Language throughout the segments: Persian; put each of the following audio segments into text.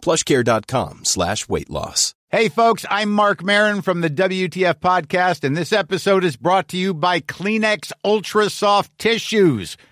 plushcare.com slash weight loss. Hey, folks, I'm Mark Marin from the WTF Podcast, and this episode is brought to you by Kleenex Ultra Soft Tissues,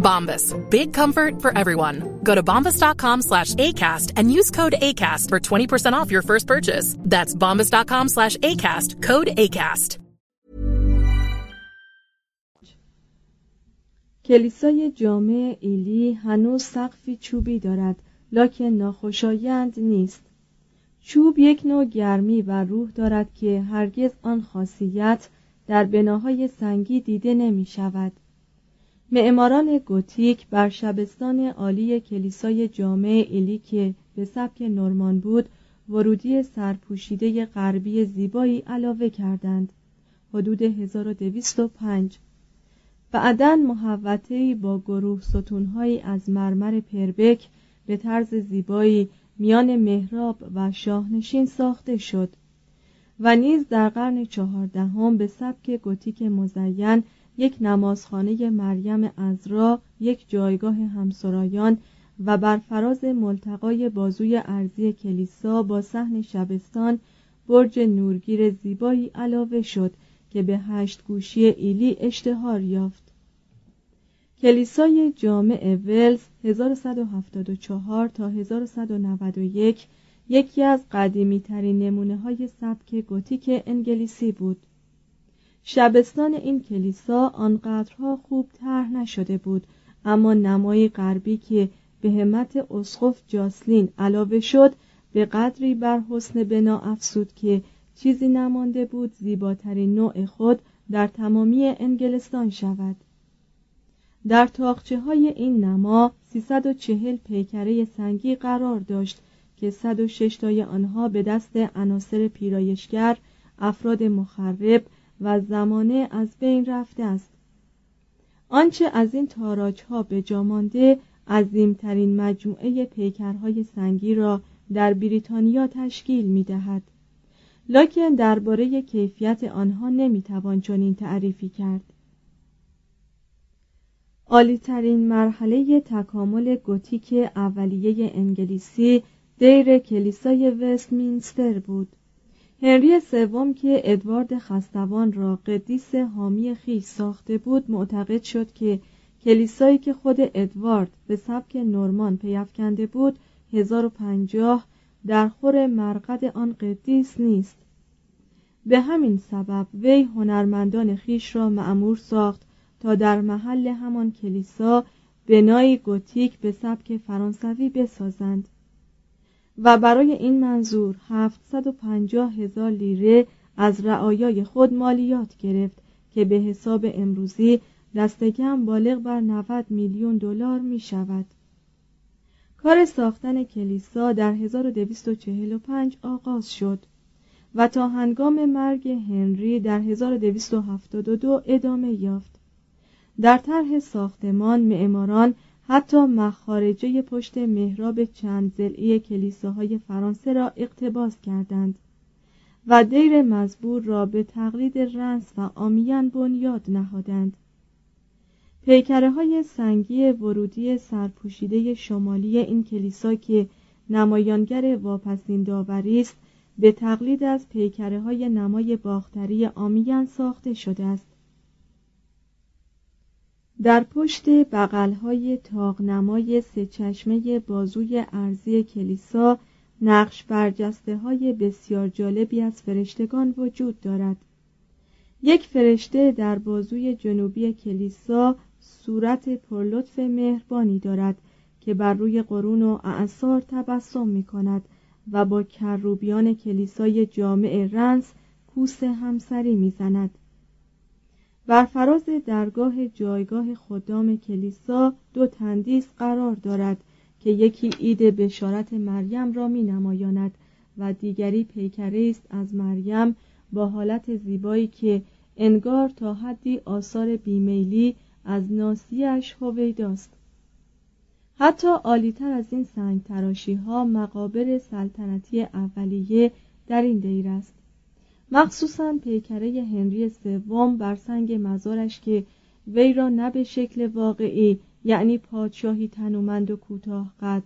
Bombas. Big comfort for everyone. Go to bombas.com slash ACAST and use code ACAST for 20% off your first purchase. That's bombas.com slash ACAST. Code ACAST. کلیسای جامع ایلی هنوز سقفی چوبی دارد لکن ناخوشایند نیست چوب یک نوع گرمی و روح دارد که هرگز آن خاصیت در بناهای سنگی دیده نمی شود معماران گوتیک بر شبستان عالی کلیسای جامع ایلی که به سبک نورمان بود ورودی سرپوشیده غربی زیبایی علاوه کردند. حدود 1205 بعدا محوطه‌ای با گروه ستونهایی از مرمر پربک به طرز زیبایی میان محراب و شاهنشین ساخته شد و نیز در قرن چهاردهم به سبک گوتیک مزین یک نمازخانه مریم ازرا یک جایگاه همسرایان و بر فراز ملتقای بازوی ارزی کلیسا با صحن شبستان برج نورگیر زیبایی علاوه شد که به هشت گوشی ایلی اشتهار یافت. کلیسای جامع ولز 1174 تا 1191 یکی از قدیمی ترین نمونه های سبک گوتیک انگلیسی بود. شبستان این کلیسا آنقدرها خوب طرح نشده بود اما نمای غربی که به همت اسقف جاسلین علاوه شد به قدری بر حسن بنا افسود که چیزی نمانده بود زیباترین نوع خود در تمامی انگلستان شود. در تاقچه های این نما 340 پیکره سنگی قرار داشت که 106 تای آنها به دست عناصر پیرایشگر افراد مخرب و زمانه از بین رفته است. آنچه از این تاراج ها به جامانده عظیمترین مجموعه پیکرهای سنگی را در بریتانیا تشکیل می دهد. لکن درباره کیفیت آنها نمی‌توان چنین تعریفی کرد. عالیترین مرحله تکامل گوتیک اولیه انگلیسی دیر کلیسای وستمینستر بود. هنری سوم که ادوارد خستوان را قدیس حامی خیش ساخته بود معتقد شد که کلیسایی که خود ادوارد به سبک نورمان پیافکنده بود 1050 در خور مرقد آن قدیس نیست. به همین سبب وی هنرمندان خیش را معمور ساخت تا در محل همان کلیسا بنای گوتیک به سبک فرانسوی بسازند. و برای این منظور 750 هزار لیره از رعایای خود مالیات گرفت که به حساب امروزی دست بالغ بر 90 میلیون دلار می شود. کار ساختن کلیسا در 1245 آغاز شد و تا هنگام مرگ هنری در 1272 ادامه یافت. در طرح ساختمان معماران حتی مخارجه پشت محراب چند زلی کلیساهای فرانسه را اقتباس کردند و دیر مزبور را به تقلید رنس و آمیان بنیاد نهادند. پیکره های سنگی ورودی سرپوشیده شمالی این کلیسا که نمایانگر واپسین داوری است به تقلید از پیکره های نمای باختری آمیان ساخته شده است. در پشت بغلهای تاغنمای سه چشمه بازوی ارزی کلیسا نقش برجسته های بسیار جالبی از فرشتگان وجود دارد. یک فرشته در بازوی جنوبی کلیسا صورت پرلطف مهربانی دارد که بر روی قرون و اعثار تبسم می کند و با کروبیان کلیسای جامع رنس کوس همسری می‌زند. بر فراز درگاه جایگاه خدام کلیسا دو تندیس قرار دارد که یکی عید بشارت مریم را می نمایاند و دیگری پیکره است از مریم با حالت زیبایی که انگار تا حدی آثار بیمیلی از ناسیش هویداست حتی عالیتر از این سنگ تراشی ها مقابر سلطنتی اولیه در این دیر است. مخصوصا پیکره هنری سوم بر سنگ مزارش که وی را نه به شکل واقعی یعنی پادشاهی تنومند و کوتاه قد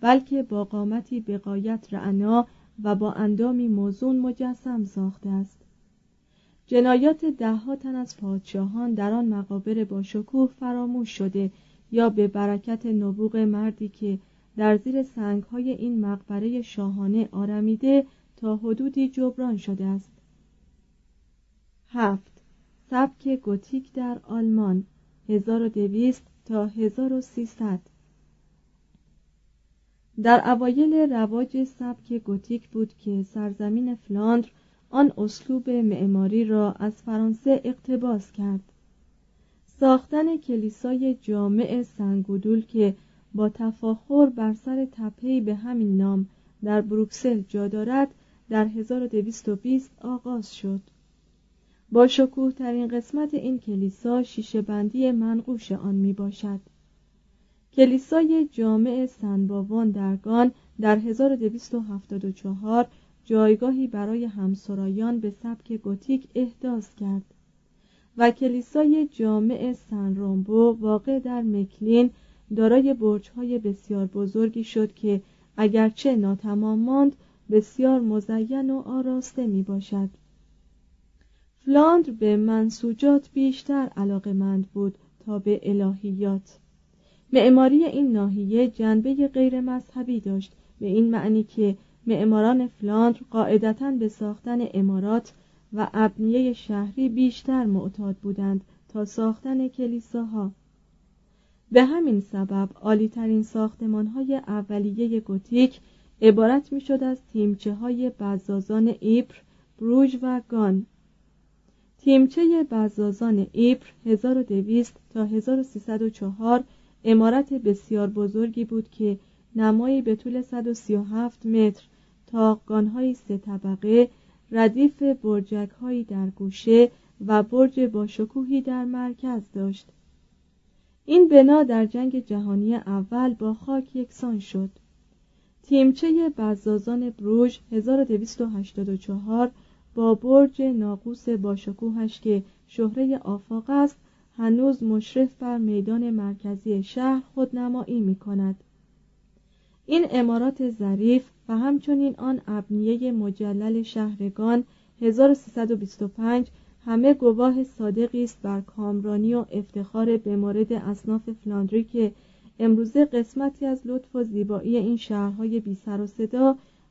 بلکه با قامتی بقایت رعنا و با اندامی موزون مجسم ساخته است. جنایات دهها تن از پادشاهان در آن مقابر با شکوه فراموش شده یا به برکت نبوغ مردی که در زیر سنگهای این مقبره شاهانه آرمیده تا حدودی جبران شده است. هفت. سبک گوتیک در آلمان 1200 تا 1300 در اوایل رواج سبک گوتیک بود که سرزمین فلاندر آن اسلوب معماری را از فرانسه اقتباس کرد. ساختن کلیسای جامع سنگودول که با تفاخر بر سر تپهی به همین نام در بروکسل جا دارد در 1220 آغاز شد. با شکوه ترین قسمت این کلیسا شیشه بندی منقوش آن می باشد کلیسای جامع سنباوان درگان در 1274 جایگاهی برای همسرایان به سبک گوتیک احداث کرد و کلیسای جامع سن رومبو واقع در مکلین دارای برج‌های بسیار بزرگی شد که اگرچه ناتمام ماند بسیار مزین و آراسته می باشد فلاندر به منسوجات بیشتر علاقمند بود تا به الهیات. معماری این ناحیه جنبه غیر مذهبی داشت. به این معنی که معماران فلاندر قاعدتا به ساختن امارات و ابنیه شهری بیشتر معتاد بودند تا ساختن کلیساها. به همین سبب عالیترین ساختمان های اولیه گوتیک عبارت می شد از تیمچه های بزازان ایپر، بروژ و گان. تیمچه بزازان ایپر 1200 تا 1304 امارت بسیار بزرگی بود که نمایی به طول 137 متر تاقگانهایی سه طبقه ردیف برجک هایی در گوشه و برج با شکوهی در مرکز داشت. این بنا در جنگ جهانی اول با خاک یکسان شد. تیمچه بزازان بروژ 1284 با برج ناقوس با شکوهش که شهره آفاق است هنوز مشرف بر میدان مرکزی شهر خودنمایی می کند این امارات ظریف و همچنین آن ابنیه مجلل شهرگان 1325 همه گواه صادقی است بر کامرانی و افتخار به مورد اصناف فلاندری که امروزه قسمتی از لطف و زیبایی این شهرهای بی سر و صدا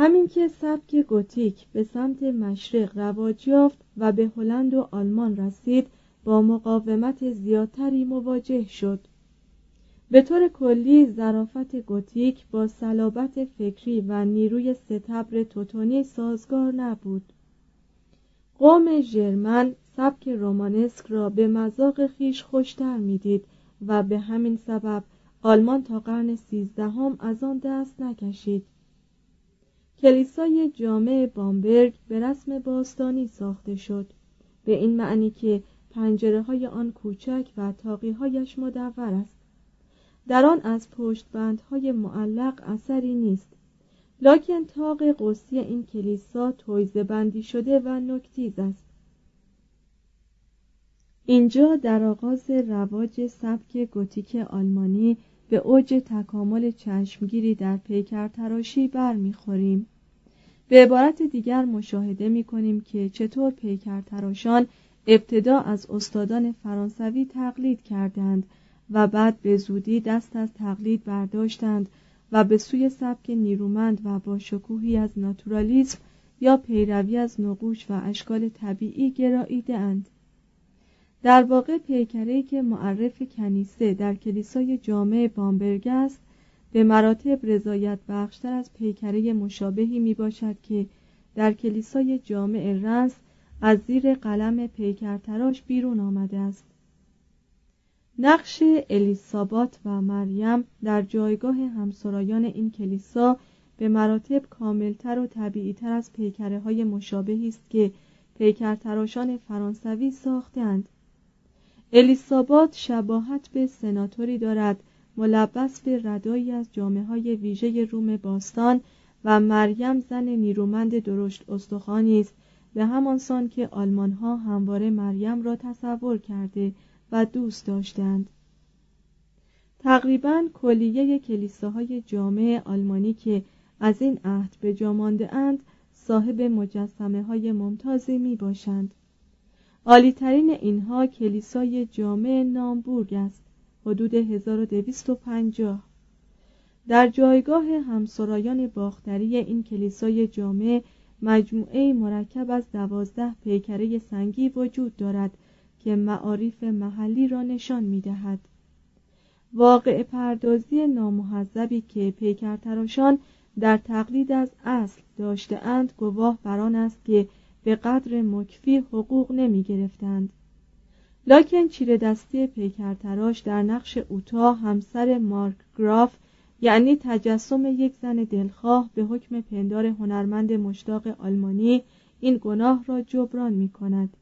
همین که سبک گوتیک به سمت مشرق رواج یافت و به هلند و آلمان رسید با مقاومت زیادتری مواجه شد. به طور کلی ظرافت گوتیک با صلابت فکری و نیروی ستبر توتونی سازگار نبود. قوم ژرمن سبک رومانسک را به مذاق خیش خوشتر می‌دید و به همین سبب آلمان تا قرن سیزدهم از آن دست نکشید. کلیسای جامع بامبرگ به رسم باستانی ساخته شد. به این معنی که پنجره های آن کوچک و تاقی هایش مدور است. در آن از پشت بندهای معلق اثری نیست. لکن تاق قوسی این کلیسا تویزه بندی شده و نکتیز است. اینجا در آغاز رواج سبک گوتیک آلمانی به اوج تکامل چشمگیری در پیکر تراشی برمیخوریم به عبارت دیگر مشاهده می کنیم که چطور پیکر تراشان ابتدا از استادان فرانسوی تقلید کردند و بعد به زودی دست از تقلید برداشتند و به سوی سبک نیرومند و با شکوهی از ناتورالیسم یا پیروی از نقوش و اشکال طبیعی گراییده اند. در واقع پیکره که معرف کنیسه در کلیسای جامع بامبرگ است به مراتب رضایت بخشتر از پیکره مشابهی می باشد که در کلیسای جامع رنس از زیر قلم پیکرتراش بیرون آمده است. نقش الیسابات و مریم در جایگاه همسرایان این کلیسا به مراتب کاملتر و طبیعیتر از پیکره های مشابهی است که پیکرتراشان فرانسوی ساختند الیسابات شباهت به سناتوری دارد ملبس به ردایی از جامعه های ویژه روم باستان و مریم زن نیرومند درشت استخوانی است. به همان سان که آلمان ها همواره مریم را تصور کرده و دوست داشتند. تقریبا کلیه کلیساهای جامع آلمانی که از این عهد به جا اند صاحب مجسمه های ممتازی می باشند عالیترین اینها کلیسای جامع نامبورگ است حدود 1250 در جایگاه همسرایان باختری این کلیسای جامع مجموعه مرکب از دوازده پیکره سنگی وجود دارد که معارف محلی را نشان می دهد. واقع پردازی نامحذبی که پیکرتراشان در تقلید از اصل داشته اند گواه بر آن است که به قدر مکفی حقوق نمی گرفتند. لاکن چیره دستی پیکرتراش در نقش اوتا همسر مارک گراف یعنی تجسم یک زن دلخواه به حکم پندار هنرمند مشتاق آلمانی این گناه را جبران می کند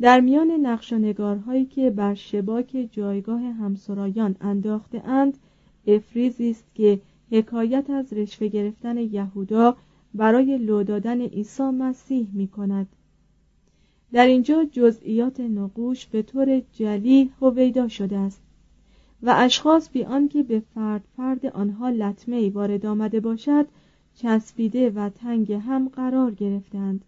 در میان نقش نگارهایی که بر شباک جایگاه همسرایان انداخته اند افریزی است که حکایت از رشوه گرفتن یهودا برای لو دادن عیسی مسیح می کند در اینجا جزئیات نقوش به طور جلی هویدا شده است و اشخاص بی آنکه به فرد فرد آنها لطمه وارد آمده باشد چسبیده و تنگ هم قرار گرفتند.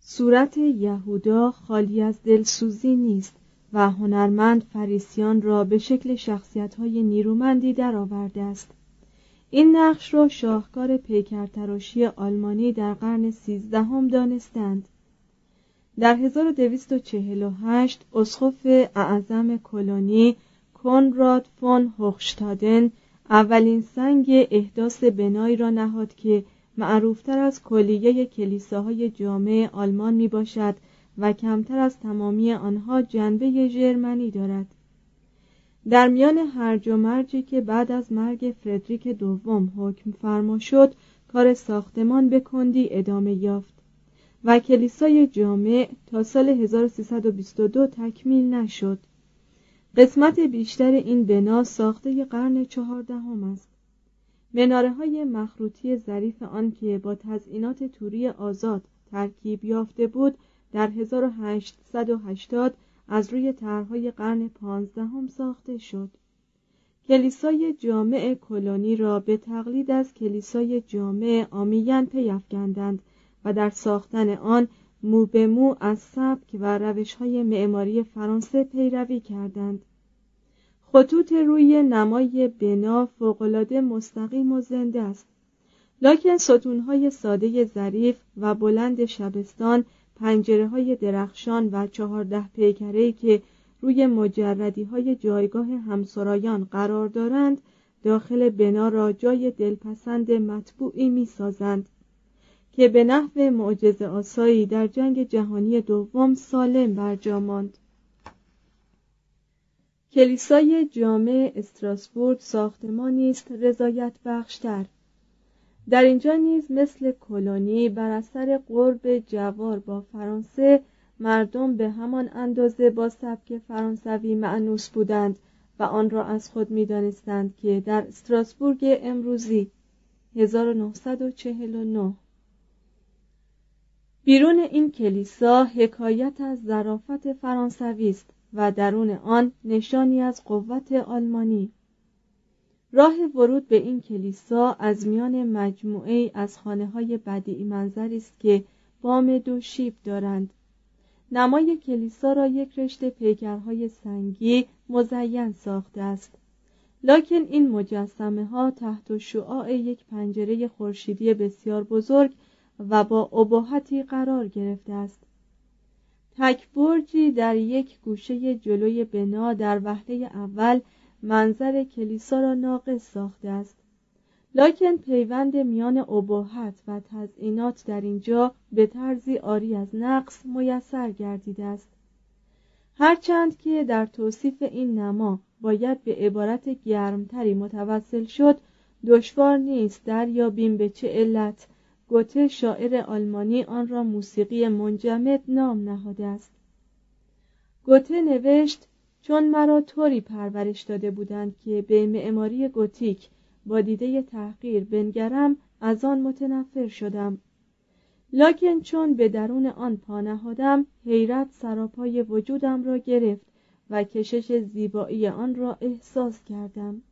صورت یهودا خالی از دلسوزی نیست و هنرمند فریسیان را به شکل شخصیت های نیرومندی درآورده است. این نقش را شاهکار پیکرتراشی آلمانی در قرن سیزدهم دانستند. در 1248 اسقف اعظم کلونی کنراد فون هوخشتادن اولین سنگ احداث بنایی را نهاد که معروفتر از کلیه کلیساهای جامع آلمان می باشد و کمتر از تمامی آنها جنبه ژرمنی دارد. در میان هرج و مرجی که بعد از مرگ فردریک دوم حکم فرما شد کار ساختمان به کندی ادامه یافت و کلیسای جامع تا سال 1322 تکمیل نشد. قسمت بیشتر این بنا ساخته قرن چهاردهم است. مناره های مخروطی ظریف آن که با تزئینات توری آزاد ترکیب یافته بود در 1880 از روی طرحهای قرن پانزدهم ساخته شد. کلیسای جامع کلونی را به تقلید از کلیسای جامع آمیان پیافکندند و در ساختن آن مو به مو از سبک و روش های معماری فرانسه پیروی کردند. خطوط روی نمای بنا فوقالعاده مستقیم و زنده است. لکن ستونهای ساده ظریف و بلند شبستان پنجره های درخشان و چهارده پیکره که روی مجردی های جایگاه همسرایان قرار دارند داخل بنا را جای دلپسند مطبوعی می سازند که به نحو معجزه آسایی در جنگ جهانی دوم سالم برجا ماند. کلیسای جامع استراسبورگ ساختمانی است رضایت بخشتر در اینجا نیز مثل کلونی بر اثر قرب جوار با فرانسه مردم به همان اندازه با سبک فرانسوی معنوس بودند و آن را از خود می‌دانستند که در استراسبورگ امروزی 1949 بیرون این کلیسا حکایت از ظرافت فرانسوی است و درون آن نشانی از قوت آلمانی. راه ورود به این کلیسا از میان مجموعه از خانه های بدیعی منظری است که بام دو شیب دارند. نمای کلیسا را یک رشته پیکرهای سنگی مزین ساخته است. لکن این مجسمه ها تحت شعاع یک پنجره خورشیدی بسیار بزرگ و با ابهتی قرار گرفته است. تک برجی در یک گوشه جلوی بنا در وهله اول منظر کلیسا را ناقص ساخته است. لکن پیوند میان ابهت و تزئینات در اینجا به طرزی آری از نقص میسر گردیده است. هرچند که در توصیف این نما باید به عبارت گرمتری متوسل شد دشوار نیست دریابیم به چه علت. گوته شاعر آلمانی آن را موسیقی منجمد نام نهاده است. گوته نوشت چون مرا طوری پرورش داده بودند که به معماری گوتیک با دیده تحقیر بنگرم از آن متنفر شدم. لکن چون به درون آن پا نهادم حیرت سراپای وجودم را گرفت و کشش زیبایی آن را احساس کردم.